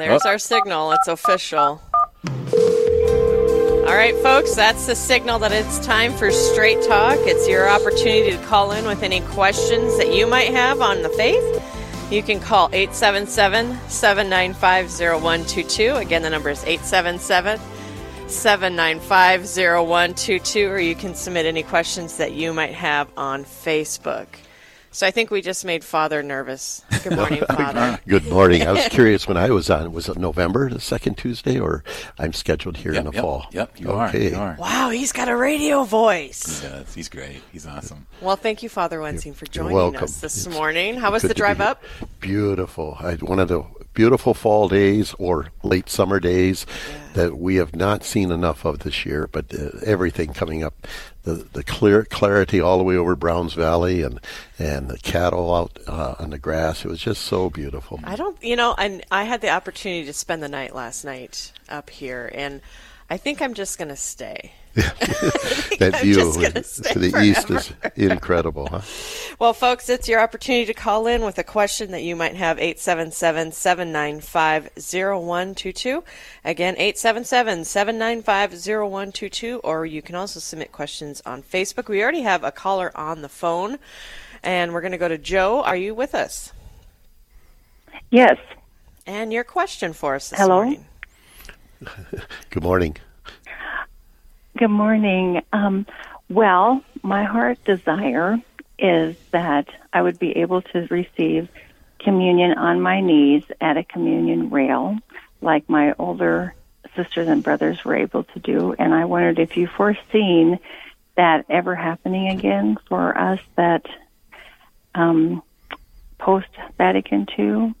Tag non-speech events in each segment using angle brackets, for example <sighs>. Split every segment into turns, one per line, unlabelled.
There's our signal. It's official. All right, folks, that's the signal that it's time for Straight Talk. It's your opportunity to call in with any questions that you might have on the faith. You can call 877 795 0122. Again, the number is 877 795 0122, or you can submit any questions that you might have on Facebook. So I think we just made Father nervous. <laughs> Good morning, Father.
Good morning. I was <laughs> curious when I was on. Was it November, the second Tuesday, or I'm scheduled here
Yep,
in the
yep,
fall?
Yep, you
okay.
are. You are.
Wow, he's got a radio voice.
He does. He's great. He's awesome.
Well, thank you, Father Wensing, for joining us this
It's
morning. How was
Good
the drive up?
Beautiful. I had one of the beautiful fall days or late summer days that we have not seen enough of this year. But uh, everything coming up, the the clear clarity all the way over Browns Valley and and the cattle out uh, on the grass. It was just so beautiful.
I don't, you know, and I had the opportunity to spend the night last night up here, and I think I'm just going to stay. <laughs> <laughs>
that
I'm
view
just gonna stay
to the east is <laughs> incredible, huh?
Well, folks, it's your opportunity to call in with a question that you might have 877 795 0122. Again, 877 795 0122, or you can also submit questions on Facebook. We already have a caller on the phone, and we're going to go to Joe. Are you with us?
Yes.
And your question for us this
Hello?
morning. <laughs>
Good morning.
Good morning. Um, well, my heart desire is that I would be able to receive communion on my knees at a communion rail, like my older sisters and brothers were able to do. And I wondered if you foreseen that ever happening again for us that um, post Vatican II.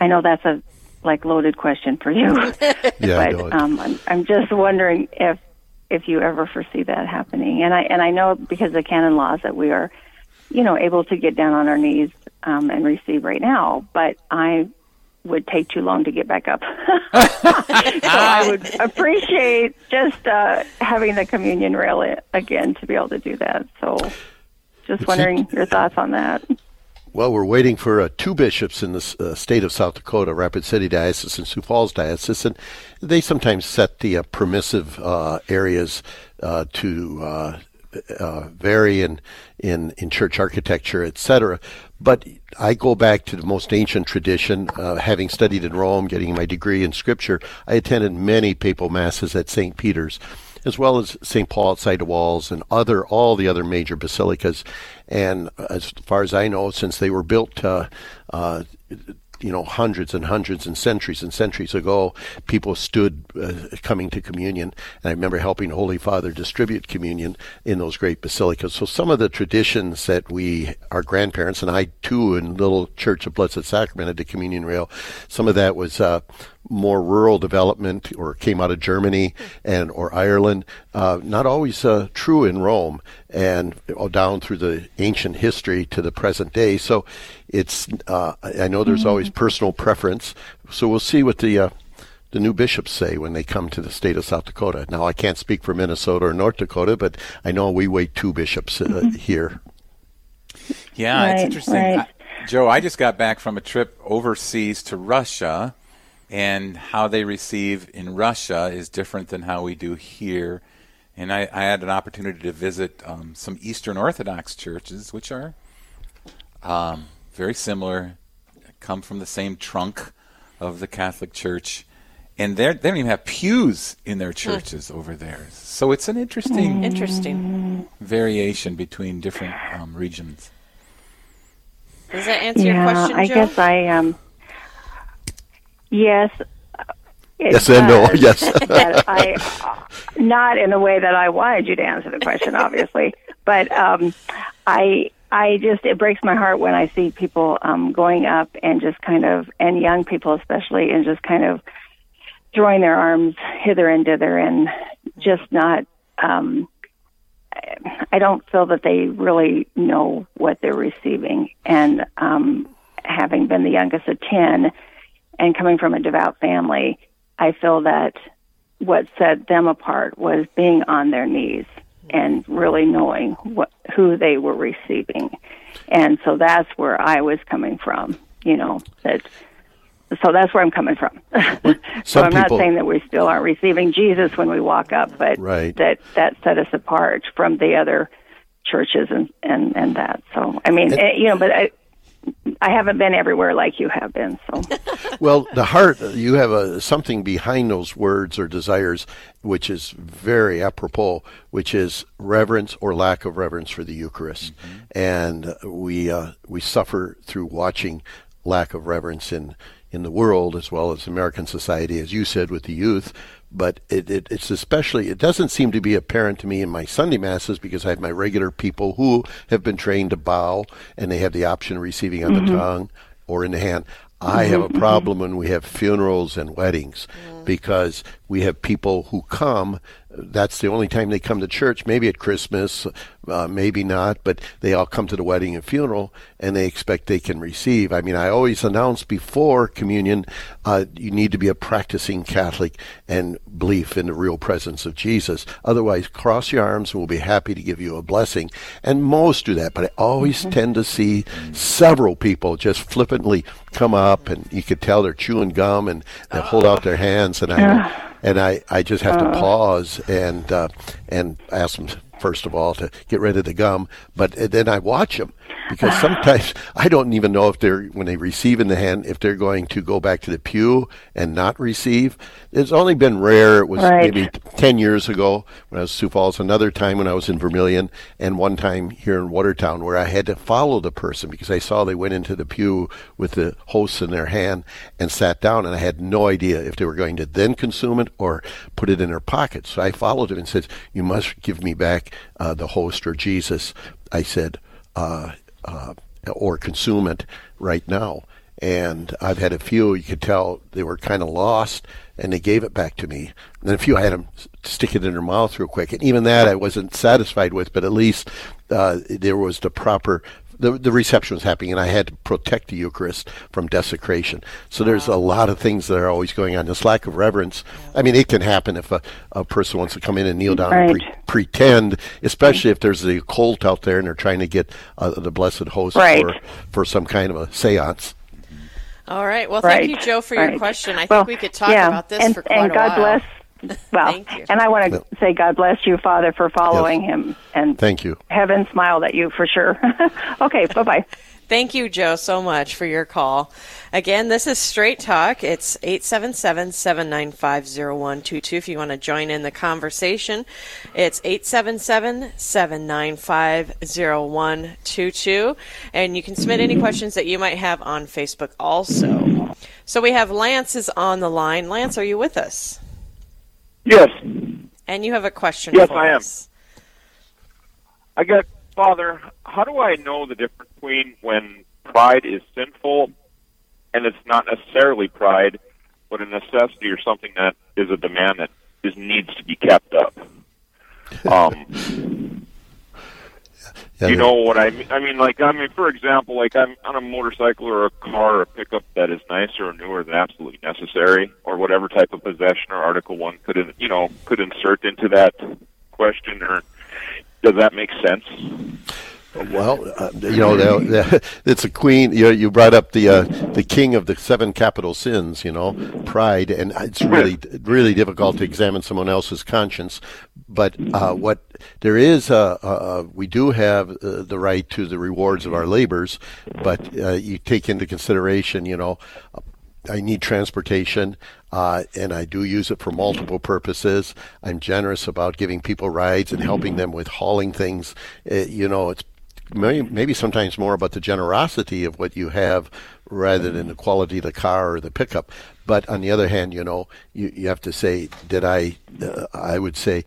I know that's a like loaded question for you. <laughs>
Yeah, <laughs>
but um, I'm, I'm just wondering if if you ever foresee that happening. And I and I know because of the canon laws that we are, you know, able to get down on our knees um, and receive right now. But I would take too long to get back up. <laughs> so I would appreciate just uh, having the communion rail again to be able to do that. So, just wondering your thoughts on that.
Well, we're waiting for uh, two bishops in the uh, state of South Dakota, Rapid City Diocese and Sioux Falls Diocese, and they sometimes set the uh, permissive uh, areas uh, to uh, vary in, in in church architecture, etc. But I go back to the most ancient tradition. Having studied in Rome, getting my degree in Scripture, I attended many papal masses at St. Peter's as well as St. Paul outside the walls and other all the other major basilicas. And as far as I know, since they were built, uh, uh, you know, hundreds and hundreds and centuries and centuries ago, people stood uh, coming to communion. And I remember helping Holy Father distribute communion in those great basilicas. So some of the traditions that we, our grandparents, and I too, in Little Church of Blessed Sacrament at the communion rail, some of that was uh, more rural development or came out of Germany and or Ireland. Uh, not always uh, true in Rome and uh, down through the ancient history to the present day. So it's uh, I I know there's always personal preference. So we'll see what the uh, the new bishops say when they come to the state of South Dakota. Now I can't speak for Minnesota or North Dakota, but I know we wait two bishops uh, here.
Yeah, it's interesting.
right.
I, Joe, I just got back from a trip overseas to Russia, and how they receive in Russia is different than how we do here. And I, I had an opportunity to visit um, some Eastern Orthodox churches, which are um, very similar, come from the same trunk of the Catholic Church. And they're, don't even have pews in their churches over there. So it's an interesting
Interesting.
variation between different um, regions.
Does that answer
yeah,
your question,
I
Joe?
guess I um. Yes.
Yes and no.
does. <laughs>
Yes. <laughs>
I, not in the way that I wanted you to answer the question, obviously, <laughs> but um, I, I just it breaks my heart when I see people um, going up and just kind of, and young people especially, and just kind of throwing their arms hither and thither, and just not. Um, I don't feel that they really know what they're receiving, and um, having been the youngest of ten, and coming from a devout family, I feel that what set them apart was being on their knees and really knowing what who they were receiving. And so that's where I was coming from, you know, that so that's where I'm coming from. <laughs> so I'm
people,
not saying that we still aren't receiving Jesus when we walk up, but
right.
that that set us apart from the other churches and and and that. So I mean, it, eh, you know, but I, I haven't been everywhere like you have been. So, <laughs>
well, the heart you have a something behind those words or desires, which is very apropos, which is reverence or lack of reverence for the Eucharist, mm-hmm. and we uh, we suffer through watching lack of reverence in in the world as well as American society, as you said, with the youth but it, it, it's especially it doesn't seem to be apparent to me in my Sunday masses because I have my regular people who have been trained to bow and they have the option of receiving on mm-hmm. the tongue or in the hand. I have a mm-hmm. problem when we have funerals and weddings because we have people who come. That's the only time they come to church. Maybe at Christmas, uh, maybe not, but they all come to the wedding and funeral, and they expect they can receive. I mean, I always announce before communion, uh, you need to be a practicing Catholic and belief in the real presence of Jesus. Otherwise, cross your arms, and we'll be happy to give you a blessing. And most do that, but I always mm-hmm. tend to see several people just flippantly come up, and you could tell they're chewing gum, and they hold out their hands, and I and I, I just have to uh. pause and uh, and ask them first of all to get rid of the gum, but then I watch them because <sighs> sometimes I don't even know if they're when they receive in the hand if they're going to go back to the pew and not receive. It's only been rare. It was right. maybe ten years ago when I was Sioux Falls. Another time when I was in Vermillion, and one time here in Watertown where I had to follow the person because I saw they went into the pew with the hosts in their hand and sat down, and I had no idea if they were going to then consume it or put it in their pocket. So I followed them and said, "You must give me back uh, the host or Jesus." I said. Uh, uh, or consume it right now. And I've had a few, you could tell they were kind of lost, and they gave it back to me. And a few I had them stick it in their mouth real quick. And even that I wasn't satisfied with, but at least uh, there was the proper the, the reception was happening, and I had to protect the Eucharist from desecration. So there's a lot of things that are always going on. This lack of reverence. I mean, it can happen if a, a person wants to come in and kneel down right. and pre- pretend, especially if there's a cult out there and they're trying to get uh, the blessed host right. for, for some kind of a seance.
All right. Well, thank right. you, Joe, for your question. I well, think we could talk
yeah.
about this
and,
for quite a while.
and God
a
while. bless <laughs> well, and I want to say God bless you, Father, for following yes. him. And
thank you.
Heaven smiled at you for sure. <laughs> okay, bye bye. <laughs>
Thank you, Joe, so much for your call. Again, this is Straight Talk. It's 877 795 0122 if you want to join in the conversation. It's 877 795 0122. And you can submit any questions that you might have on Facebook also. So we have Lance is on the line. Lance, are you with us?
Yes.
And you have a question
yes,
I
am. I got, Father, how do I know the difference between when pride is sinful and it's not necessarily pride, but a necessity or something that is a demand that is needs to be kept up? <laughs> Um, yeah, you know what I mean? I mean, like, I mean, for example, like I'm on a motorcycle or a car or a pickup that is nicer or newer than absolutely necessary, or whatever type of possession or article one could, you know, could insert into that question, or does that make sense?
Well, uh, you know, <laughs> it's a queen. You, you brought up the uh, the king of the seven capital sins. You know, pride, and it's really really difficult to examine someone else's conscience. But uh, what there is, uh, uh, uh, we do have the right to the rewards of our labors. But you take into consideration, you know, I need transportation, uh, and I do use it for multiple purposes. I'm generous about giving people rides and helping them with hauling things. you know, it's maybe sometimes more about the generosity of what you have rather than the quality of the car or the pickup. But on the other hand, you know, you, you have to say, did I, uh, I would say,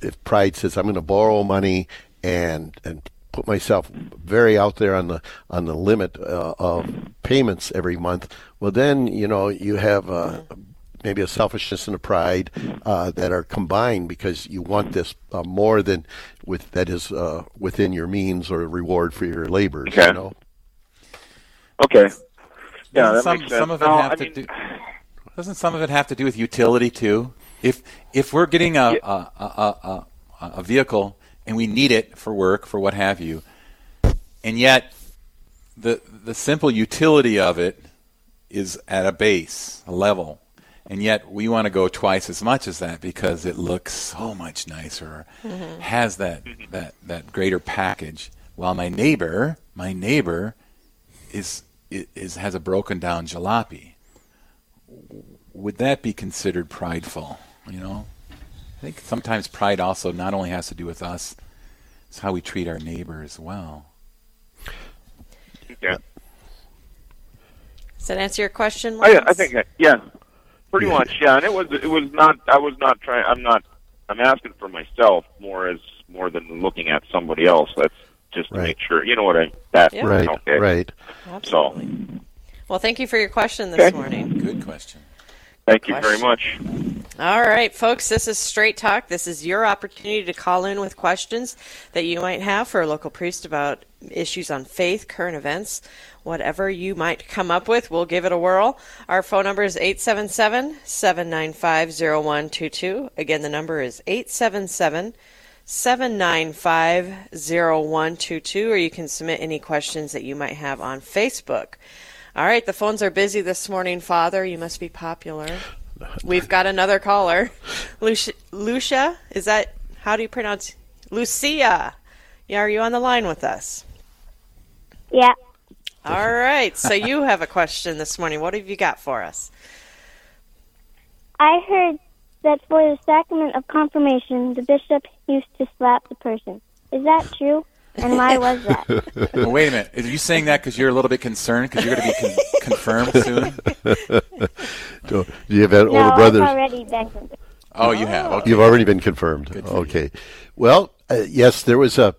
if pride says I'm going to borrow money and, and put myself very out there on the on the limit uh, of payments every month, well then you know you have uh, maybe a selfishness and a pride uh, that are combined because you want this uh, more than with that is uh, within your means or reward for your labor.
Okay.
You know?
Okay. Yeah,
that some,
makes sense.
Some of it
no,
have
I
to
mean...
do. Doesn't some of it have to do with utility too? If if we're getting a, yeah. a, a, a, a vehicle and we need it for work for what have you, and yet the the simple utility of it is at a base, a level, and yet we want to go twice as much as that because it looks so much nicer, mm-hmm. has that that that greater package. While my neighbor, my neighbor, is is has a broken down jalopy. Would that be considered prideful? You know, I think sometimes pride also not only has to do with us, it's how we treat our neighbor as well.
Yeah.
Does that answer your question?
I, I think yeah. Pretty yeah. much, yeah. And it was it was not. I was not trying. I'm not. I'm asking for myself more as more than looking at somebody else. That's just to right. make sure. You know what I? That
yeah. right. Okay. Right.
Absolutely. So. Well, thank you for your question this okay. morning.
Good question.
Thank you very much.
All right, folks, this is Straight Talk. This is your opportunity to call in with questions that you might have for a local priest about issues on faith, current events, whatever you might come up with. We'll give it a whirl. Our phone number is 877 795 0122. Again, the number is 877 795 0122, or you can submit any questions that you might have on Facebook. All right, the phones are busy this morning, Father. You must be popular. <laughs> We've got another caller. Lucia, Lucia, is that, how do you pronounce? Lucia. Yeah, are you on the line with us?
Yeah.
All right. So you <laughs> have a question this morning. What have you got for us?
I heard that for the sacrament of confirmation, the bishop used to slap the person. Is that true? And why was that? <laughs>
well, wait a minute. Are you saying that because you're a little bit concerned because you're going to be con- <laughs> confirmed soon? <laughs>
Do you have older
no,
brothers?
I've already been confirmed.
Oh, you have. Okay.
You've already been confirmed. Okay. Well, uh, yes, there was a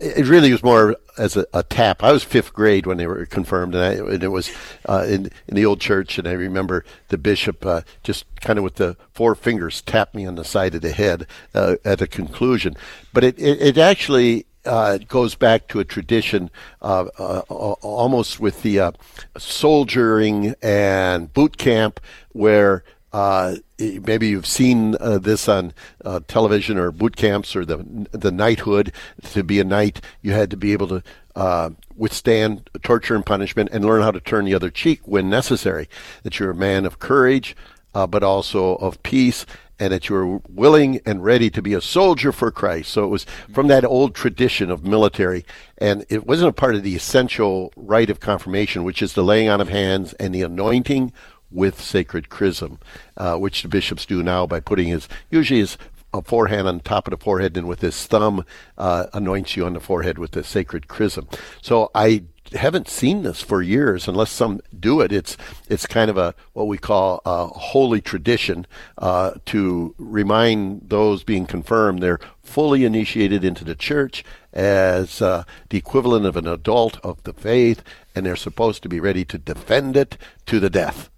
it really was more as a, a, tap. I was fifth grade when they were confirmed, and, I, and it was uh, in in the old church. And I remember the bishop uh, just kind of with the four fingers tapped me on the side of the head uh, at the conclusion. But it it, it actually. Uh, it goes back to a tradition, uh, uh, almost with the soldiering and boot camp, where uh, maybe you've seen uh, this on uh, television or boot camps or the the knighthood. To be a knight, you had to be able to uh, withstand torture and punishment and learn how to turn the other cheek when necessary. That you're a man of courage, uh, but also of peace, and that you were willing and ready to be a soldier for Christ. So it was from that old tradition of military, and it wasn't a part of the essential rite of confirmation, which is the laying on of hands and the anointing with sacred chrism, uh, which the bishops do now by putting his usually his a forehand on top of the forehead and with his thumb uh, anoints you on the forehead with the sacred chrism. So I haven't seen this for years unless some do it. It's it's kind of a what we call a holy tradition uh, to remind those being confirmed they're fully initiated into the church as uh, the equivalent of an adult of the faith, and they're supposed to be ready to defend it to the death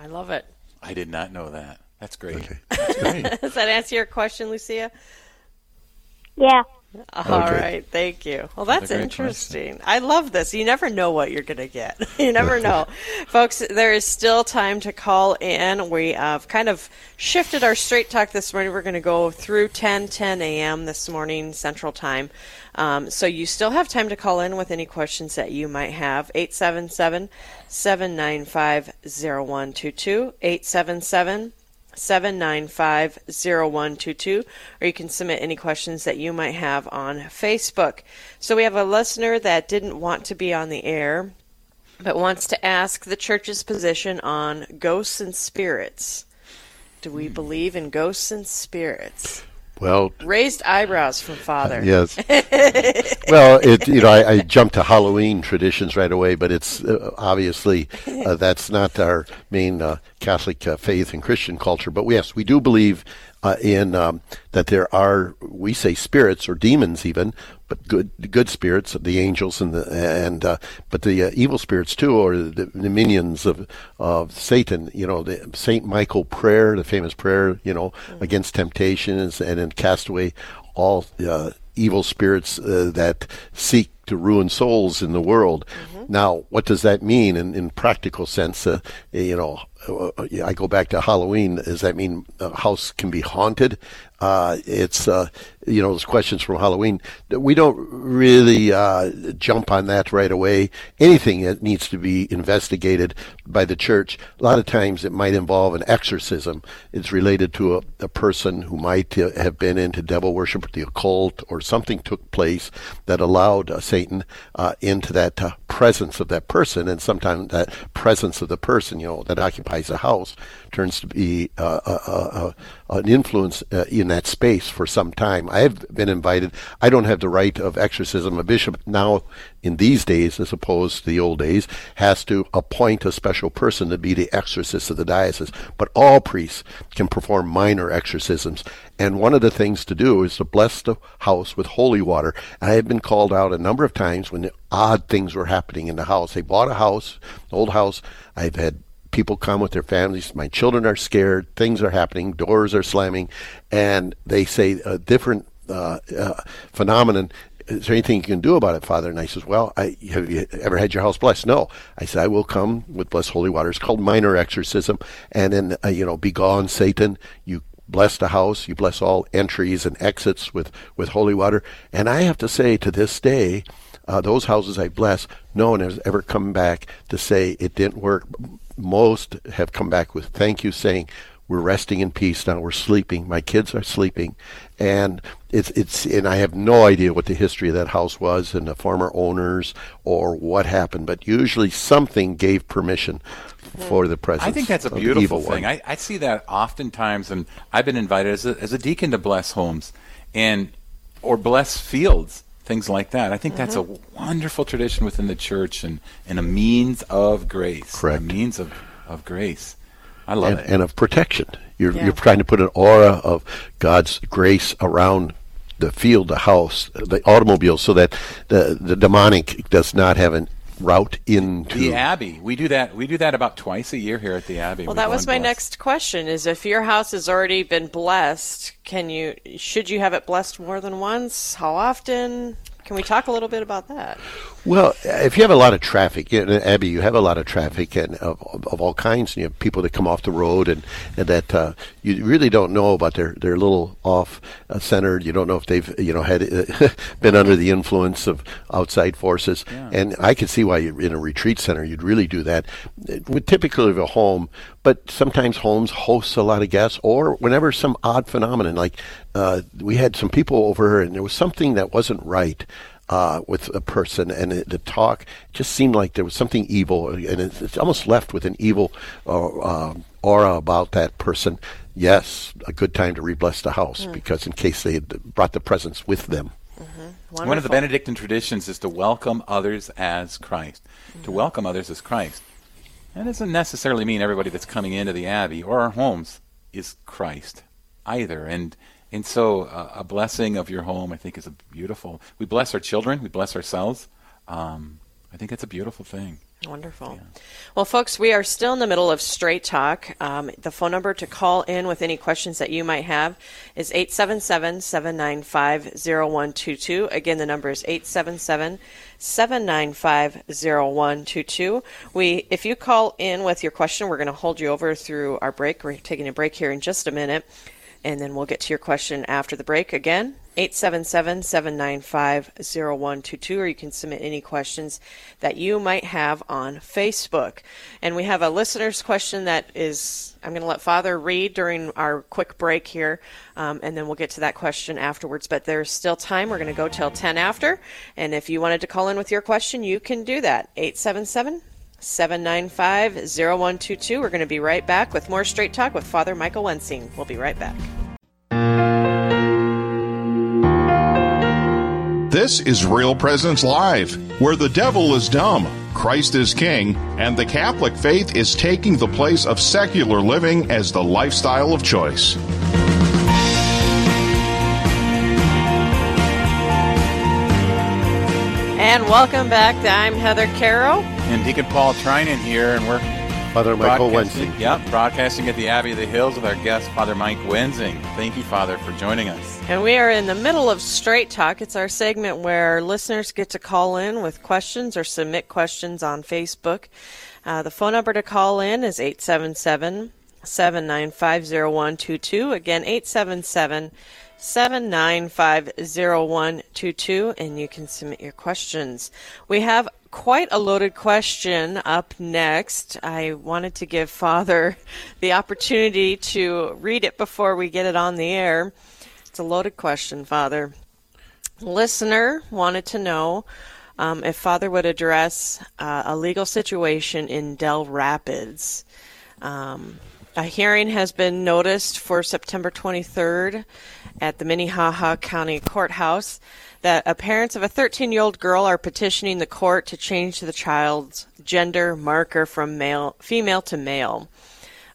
I
love it.
I did not know that. That's great. Okay.
That's great. <laughs> Does that answer your question, Lucia?
Yeah.
All okay. right, thank you. Well, that's interesting. I love this. You never know what you're going to get. <laughs> you never know. <laughs> Folks, there is still time to call in. We have kind of shifted our straight talk this morning. We're going to go through 10, 10 a.m. this morning, Central Time. Um, so you still have time to call in with any questions that you might have. 877 795 0122. 877 795 0122, or you can submit any questions that you might have on Facebook. So we have a listener that didn't want to be on the air, but wants to ask the church's position on ghosts and spirits. Do we hmm. believe in ghosts and spirits?
Well,
raised eyebrows from father. <laughs>
yes. <laughs> well, it you know I, I jumped to Halloween traditions right away, but it's uh, obviously uh, that's not our main uh, Catholic uh, faith and Christian culture. But yes, we do believe uh, in um, that there are we say spirits or demons even, but good good spirits, the angels and the and uh, but the uh, evil spirits too, or the, the, minions of of Satan. You know, the Saint Michael prayer, the famous prayer, you know, mm-hmm. against temptations and then cast away all uh, evil spirits uh, that seek to ruin souls in the world. Mm-hmm. Now, what does that mean in, in practical sense? Uh, you know, I go back to Halloween. Does that mean a house can be haunted? Uh, it's uh, you know those questions from Halloween. We don't really uh, jump on that right away. Anything that needs to be investigated by the church. A lot of times it might involve an exorcism. It's related to a, a person who might have been into devil worship, or the occult, or something took place that allowed uh, Satan uh, into that uh, presence of that person, and sometimes that presence of the person, you know, that occupies a house, turns to be uh, uh, uh, an influence in that space for some time. I have been invited. I don't have the right of exorcism. A bishop now, in these days, as opposed to the old days, has to appoint a special person to be the exorcist of the diocese. But all priests can perform minor exorcisms. And one of the things to do is to bless the house with holy water. I have been called out a number of times when odd things were happening in the house. They bought a house, old house. I've had people come with their families. My children are scared. Things are happening. Doors are slamming, and they say a different uh, uh, phenomenon. Is there anything you can do about it, Father? And I says, Well, I, have you ever had your house blessed? No. I said, I will come with blessed holy water. It's called minor exorcism, and then uh, you know, begone Satan. You bless the house. You bless all entries and exits with with holy water. And I have to say, to this day, uh, those houses I bless, no one has ever come back to say it didn't work most have come back with thank you saying we're resting in peace now. We're sleeping. My kids are sleeping. And it's it's and I have no idea what the history of that house was and the former owners or what happened but usually something gave permission for the presence
I think that's a beautiful thing. I, I see that oftentimes and I've been invited as a, as a deacon to bless homes and or bless fields things like that. I think mm-hmm. that's a mm-hmm. wonderful tradition within the church and, and a means of grace.
Correct.
A means of, of grace. I love
and,
it.
And of protection. You're, yeah. you're trying to put an aura of God's grace around the field, the house, the automobile, so that the, the demonic does not have an route into
the Abbey. We do that. We do that about twice a year here at the Abbey.
Well, we that was my bless. next question: is if your house has already been blessed, can you should you have it blessed more than once? How often? Can we talk a little bit about that?
Well, if you have a lot of traffic, in Abbey, you have a lot of traffic and of, of all kinds. And you have people that come off the road and, and that uh, you really don't know about. They're they're a little off uh, centered. You don't know if they've you know had uh, <laughs> been under the influence of outside forces. Yeah. And I can see why you, in a retreat center you'd really do that. With typically a home, but sometimes homes host a lot of guests, or whenever some odd phenomenon like uh, we had some people over and there was something that wasn't right uh, with a person, and it, the talk just seemed like there was something evil, and it, it's almost left with an evil uh, aura about that person. Yes, a good time to rebless the house mm. because in case they had brought the presence with them.
Mm-hmm. One of the Benedictine traditions is to welcome others as Christ. Mm-hmm. To welcome others as Christ. That doesn't necessarily mean everybody that's coming into the Abbey or our homes is Christ either. And and so, uh, a blessing of your home, I think, is a beautiful. We bless our children, we bless ourselves. Um, I think it's a beautiful thing.
Wonderful. Yeah. Well, folks, we are still in the middle of Straight Talk. Um, the phone number to call in with any questions that you might have is 877 795 0122. Again, the number is 877 795 0122. We, if you call in with your question, we're going to hold you over through our break. We're taking a break here in just a minute and then we'll get to your question after the break. Again, 877 795 0122, or you can submit any questions that you might have on Facebook. And we have a listener's question that is, I'm going to let Father read during our quick break here, um, and then we'll get to that question afterwards. But there's still time. We're going to go till 10 after. And if you wanted to call in with your question, you can do that. 877 795 0122. We're going to be right back with more Straight Talk with Father Michael Wensing. We'll be right back.
This is Real Presence Live, where the devil is dumb, Christ is king, and the Catholic faith is taking the place of secular living as the lifestyle of choice.
And welcome back. I'm Heather Carroll.
And Deacon Paul Trinan here, and we're
Father Michael Wensing.
Yep, broadcasting at the Abbey of the Hills with our guest, Father Mike Wensing. Thank you, Father, for joining us.
And we are in the middle of Straight Talk. It's our segment where listeners get to call in with questions or submit questions on Facebook. Uh, the phone number to call in is 877 795 0122. Again, 877 795 0122, and you can submit your questions. We have quite a loaded question up next. I wanted to give Father the opportunity to read it before we get it on the air. It's a loaded question, Father. Listener wanted to know um, if Father would address uh, a legal situation in Dell Rapids. Um, a hearing has been noticed for September 23rd at the Minnehaha County Courthouse that parents of a 13 year old girl are petitioning the court to change the child's gender marker from male, female to male.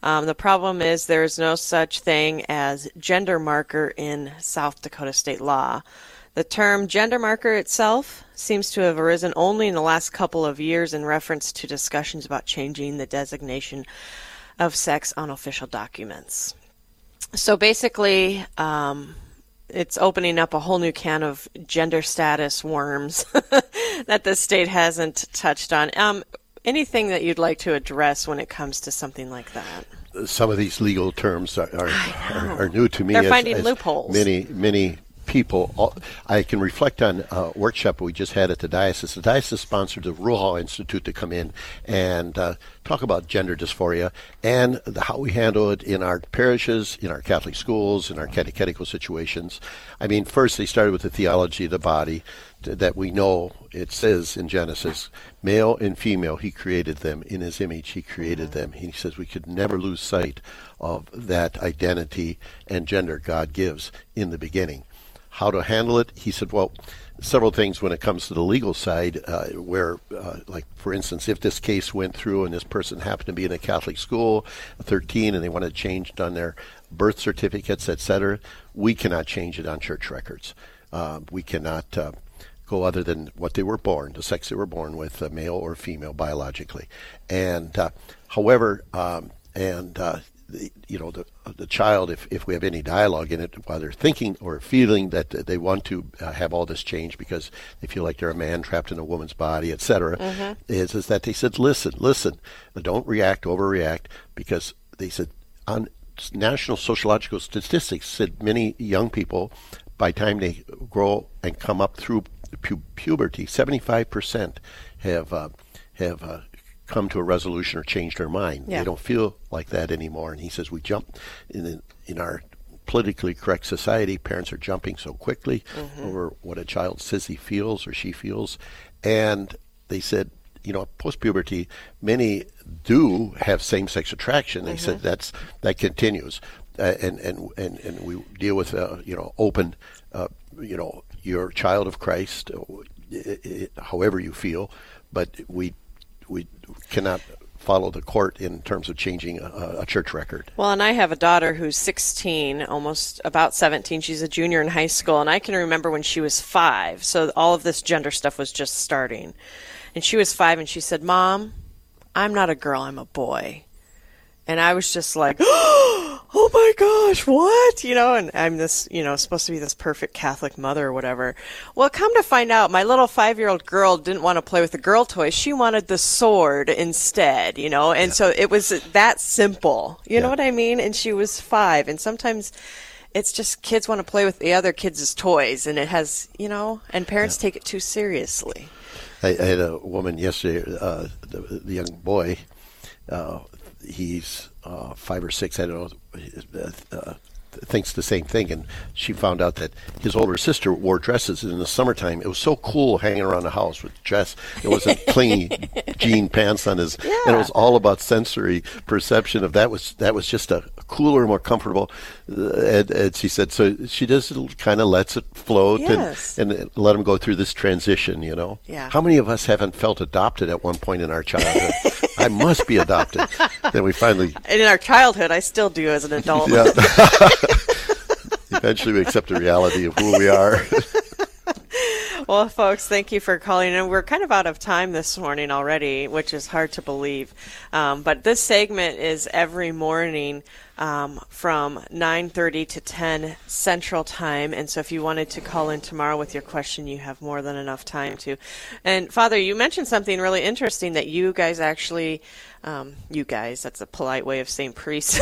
Um, the problem is there is no such thing as gender marker in South Dakota state law. The term gender marker itself seems to have arisen only in the last couple of years in reference to discussions about changing the designation of sex on official documents. So basically, um, it's opening up a whole new can of gender status worms <laughs> that the state hasn't touched on. Um, anything that you'd like to address when it comes to something like that?
Some of these legal terms are are, are, are new to me.
They're
as,
finding
as
loopholes.
Many many people. I can reflect on a workshop we just had at the diocese. The diocese sponsored the Ruha Institute to come in and uh, talk about gender dysphoria and the, how we handle it in our parishes, in our Catholic schools, in our catechetical situations. I mean, first they started with the theology of the body that we know it says in Genesis, male and female, he created them in his image, he created them. He says we could never lose sight of that identity and gender God gives in the beginning how to handle it. He said, well, several things when it comes to the legal side, uh, where, uh, like, for instance, if this case went through and this person happened to be in a Catholic school, 13, and they want to change on their birth certificates, etc., we cannot change it on church records. Uh, we cannot uh, go other than what they were born, the sex they were born with, uh, male or female biologically. And uh, however, um, and you know the the child if if we have any dialogue in it while they're thinking or feeling that they want to uh, have all this change because they feel like they're a man trapped in a woman's body etc mm-hmm. is is that they said listen listen don't react overreact because they said on national sociological statistics said many young people by time they grow and come up through pu- puberty 75% have uh, have uh, come to a resolution or changed their mind. Yeah. They don't feel like that anymore. And he says we jump in in our politically correct society. Parents are jumping so quickly mm-hmm. over what a child says he feels or she feels, and they said. You know, post puberty, many do have same sex attraction. They mm-hmm. said that's that continues, uh, and and and and we deal with uh, you know open, uh, you know, your child of Christ, it, however you feel, but we we cannot follow the court in terms of changing a, a, church record.
Well, and I have a daughter who's 16, almost about 17. She's a junior in high school, and I can remember when she was five. So all of this gender stuff was just starting. And she was five, and she said, Mom, I'm not a girl, I'm a boy. And I was just like, <gasps> oh, oh my gosh, what? You know, and I'm this, you know, supposed to be this perfect Catholic mother or whatever. Well, come to find out, my little five year old girl didn't want to play with the girl toys. She wanted the sword instead, you know, and yeah. so it was that simple. You yeah. know what I mean? And she was five. And sometimes it's just kids want to play with the other kids' toys, and it has, you know, and parents yeah. take it too seriously.
I, I, had a woman yesterday, uh, the, the young boy, uh, he's uh, five or six. I don't know. Uh, thinks the same thing, and she found out that his older sister wore dresses in the summertime. It was so cool hanging around the house with dress. It wasn't <laughs> clingy jean pants on his, yeah. and it was all about sensory perception of that was that was just a cooler, more comfortable. Uh, and, and, she said so. She just kind of lets it float yes. and, and let him go through this transition. You know.
Yeah.
How many of us haven't felt adopted at one point in our childhood? <laughs> I must be adopted. then we finally.
And in our childhood, I still do as an adult.
Yeah. <laughs> <laughs> Eventually, we accept the reality of who we are. <laughs>
well, folks, thank you for calling in. We're kind of out of time this morning already, which is hard to believe. Um, but this segment is every morning um, from 9.30 to 10 Central Time. And so if you wanted to call in tomorrow with your question, you have more than enough time to. And Father, you mentioned something really interesting that you guys actually, um, you guys, that's a polite way of saying priests,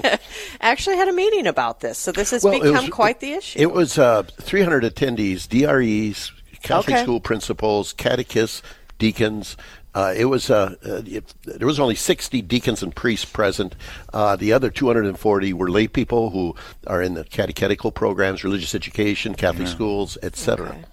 <laughs> actually had a meeting about this. So this has well, become was, quite the issue.
It was uh, 300 attendees, DREs, Catholic okay. school principals, catechists, deacons, uh, it was uh, uh, it, there was only 60 deacons and priests present. Uh, the other 240 were lay people who are in the catechetical programs, religious education, Catholic yeah. schools, etc. Okay.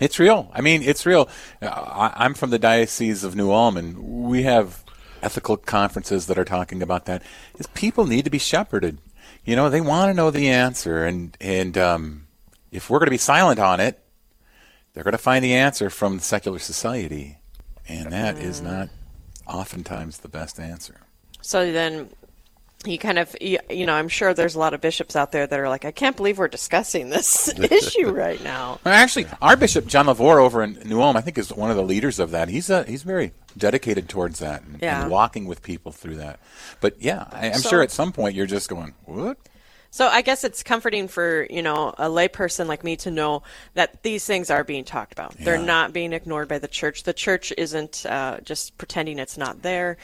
It's real. I mean, it's real. Uh, I, am from the Diocese of New Ulm, and we have ethical conferences that are talking about that. Is people need to be shepherded. You know, they want to know the answer, and and um, if we're going to be silent on it, they're going to find the answer from the secular society. And that mm. is not oftentimes the best answer.
So then you kind of you, you, know i'm sure there's a lot of bishops out there that are like i can't believe we're discussing this <laughs> issue <laughs> right now
actually our bishop john LeVoir over in new ulm i think is one of the leaders of that he's a, he's very dedicated towards that and, yeah. and walking with people through that but yeah I, am so, sure at some point you're just going what
so I guess it's comforting for you know a layperson like me to know that these things are being talked about. Yeah. They're not being ignored by the church. The church isn't uh, just pretending it's not there.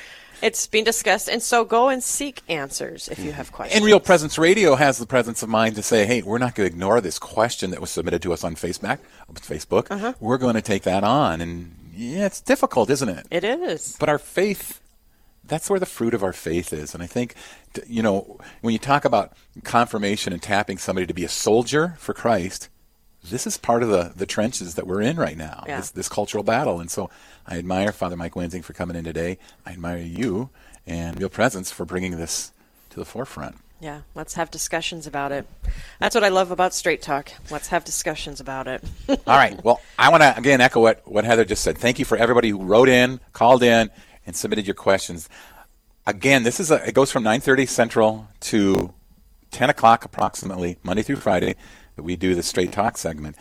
It's being discussed, and so go and seek answers if you have questions.
And Real Presence Radio has the presence of mind to say, "Hey, we're not going to ignore this question that was submitted to us on Facebook. Facebook. Uh-huh. We're going to take that on." And yeah, it's difficult, isn't it?
It is.
But our faith that's where the fruit of our faith is. And I think, you know, when you talk about confirmation and tapping somebody to be a soldier for Christ, this is part of the, the trenches that we're in right now, yeah. this, this, cultural battle. And so I admire Father Mike Wensing for coming in today. I admire you and your Presence for bringing this to the forefront.
Yeah, let's have discussions about it. That's what I love about Straight Talk. Let's have discussions about it.
All right. Well, I want to again echo what, what Heather just said. Thank you for everybody who wrote in, called in, and submitted your questions. Again, this is a, it goes from 9:30 Central to 10 o'clock approximately, Monday through Friday, that we do the Straight Talk segment.